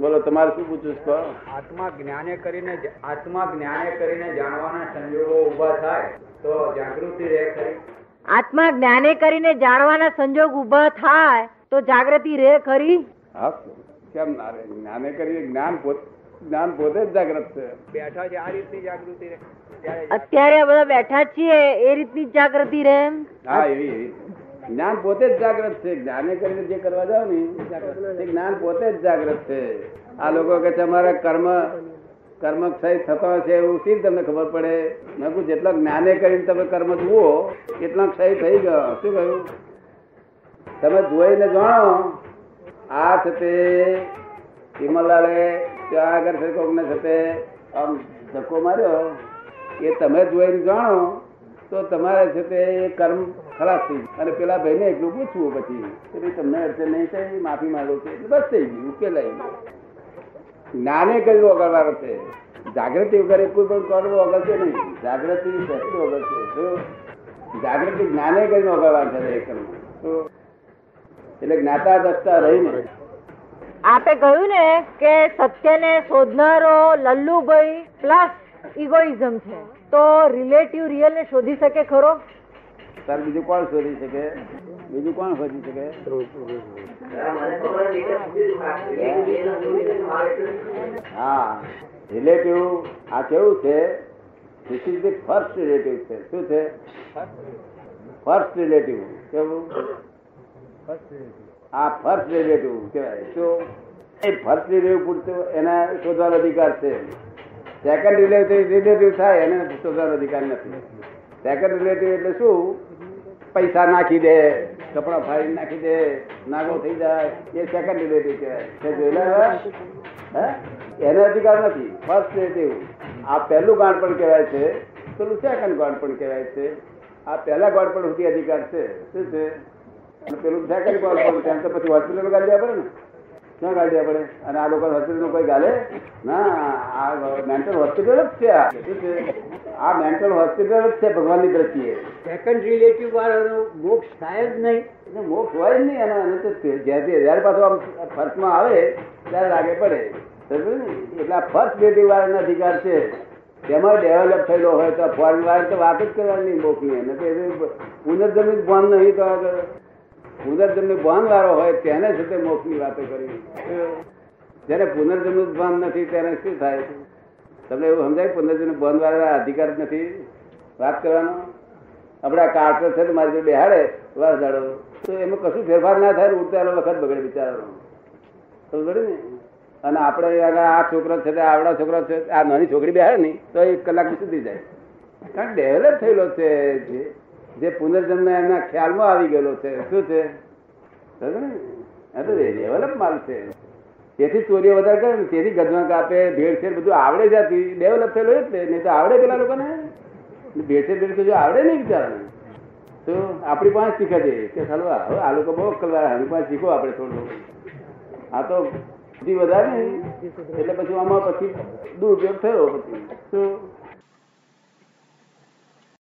બોલો તમારે શું પૂછવું છે આત્મા જ્ઞાને કરીને આત્મા જ્ઞાને કરીને જાણવાના સંજોગો ઊભા થાય તો જાગૃતિ રહે ખરી. આત્મા જ્ઞાને કરીને જાણવાના સંજોગ ઊભા થાય તો જાગૃતિ રે ખરી? હા કેમ ના રે જ્ઞાને કરીને જ્ઞાન પોત જ્ઞાન પોતે જ જાગૃત છે. બેઠા છે આ રીતની જાગૃતિ રહે. અત્યારે બધા બેઠા છીએ એ રીતની જ જાગૃતિ રહે હા એવી એવી જ્ઞાન પોતે જ જાગ્રત છે. જ્ઞાને કરીને જે કરવા જાવ ને, એ જ્ઞાન પોતે જ જાગ્રત છે. આ લોકો કે તમારા કર્મ કર્મ ક્ષય થતો હશે એવું શી તમને ખબર પડે? મેં કહું જેટલા જ્ઞાને કરીને તમે કર્મ જુઓ, એટલા ક્ષય થઈ ગયો. શું કહ્યું? તમે જોઈને જાણો, આ છે તે હિમલાલે ત્યાં આગળ છે કોકને છે તે આમ ધક્કો માર્યો. એ તમે જોઈને જાણો, તો તમારે છે તે કર્મ ખલાસ થઈ ગયું. અને પેલા ભાઈને એટલું પૂછવું પછી કે ભાઈ, તમને અડચણ નહીં થઈ માફી માંગો છો. એટલે બસ થઈ ગયું ઉકેલાઈ જ્ઞાને કરીને ઓગળવાનો છે. જાગૃતિ વગર એ કોઈ પણ કર્મ ઓગળશે નહીં. જાગૃતિ શક્તિ ઓગળશે જો જાગૃતિ જ્ઞાને કરીને ઓગળવાનું છે એ કર્મ. શું? એટલે જ્ઞાતા દસતા રહીને આપે કહ્યું ને કે સત્યને શોધનારો લલ્લુભાઈ પ્લસ ઇગોઇઝમ છે. તો રિલેટિવ રિયલ ને શોધી શકે ખરો? તાર બીજું કોણ શોધી શકે? બીજું કોણ શોધી શકે? હા રિલેટિવ આ કેવું છે? This is the first relative છે. શું છે? ફર્સ્ટ રિલેટિવ કેવું? આ ફર્સ્ટ રિલેટિવ કહેવાય. શું? એ ફર્સ્ટ રિલેટિવ પૂરતું એના શોધવાનો અધિકાર છે. સેકન્ડ રિલેટિવ રિલેટિવ થાય, એને શોધવાનો અધિકાર નથી. સેકન્ડ રિલેટિવ એટલે શું? પૈસા નાખી દે, કપડા ફાડી નાખી દે, નાગો થઈ જાય, એ સેકન્ડ રિલેટિવ કહેવાય. એને અધિકાર નથી. ફર્સ્ટ રિલેટિવ આ પહેલું ગાંઠ પણ કહેવાય છે, પેલું સેકન્ડ ગાંઠ પણ કહેવાય છે. આ પહેલા ગાંઠ પણ સુધી અધિકાર છે. શું છે? અને પેલું સેકન્ડ ગાંઠ પણ ત્યાં તો પછી હોસ્પિટલ ગાડી દેવા પડે ને? ક્યાં ગાડી દેવા અને આ લોકો હોસ્પિટલ કોઈ ગાલે? ના, આ મેન્ટલ હોસ્પિટલ જ છે આ. શું છે? આ મેન્ટલ હોસ્પિટલ જ છે ભગવાનની દ્રષ્ટિએ. સેકન્ડ રિલેટિવ વાળાનો મોક્ષ થાય જ નહીં. એટલે મોક્ષ હોય જ નહીં એનો એને તો જ્યાંથી જ્યારે પાછો આમ ફર્સ્ટમાં આવે ત્યારે લાગે પડે? એટલે આ ફર્સ્ટ રિલેટિવ વાળાનો અધિકાર છે. તેમાં ડેવલપ થયેલો હોય તો ફોરેન વાળા તો વાત જ કરવાની મોક્ષની એને તો એ ભાન નહીં તો આગળ પુનર્જન્મ ભાન વાળો હોય તેને છે તે મોક્ષની વાતો કરી. જેને પુનર્જમિત ભાન નથી તેને શું થાય? તમને એવું સમજાય પુનર્જન્મ બંધ વાળા અધિકાર નથી? વાત કરવાનો? આપણા કાર્ટર છે મારી જોડે બેહાડે વાસ દાડો તો એમાં કશું ફેરફાર ના થાય ઉડતા વખત બગડે બિચારાનો સમજ ને? અને આપણે આ છોકરો છે આવડા છોકરા છે, આ નાની છોકરી બેહાડે નહીં તો એક કલાક સુધી જાય. કારણ ડેવલપ થયેલો છે જે- પુનર્જન્મ એમના ખ્યાલમાં આવી ગયેલો છે. શું છે? ને? આ તો ડેવલપ માલ છે. તેથી ચોરીઓ વધારે કરે ને, તેથી ગજવા કાપે ભેળસેળ બધું આવડે જતી ડેવલપ થયેલો એટલે નહીં તો આવડે પેલા લોકોને. ભેળસેળ જો આવડે નહીં બિચારાને. તો આપણી પાસે શીખે છે કે ચાલો હવે આ લોકો બહુ કલવાર આની પાસે શીખો આપણે થોડું. આ તો બધી વધારે એટલે પછી આમાં પછી દુરુપયોગ થયો પછી. શું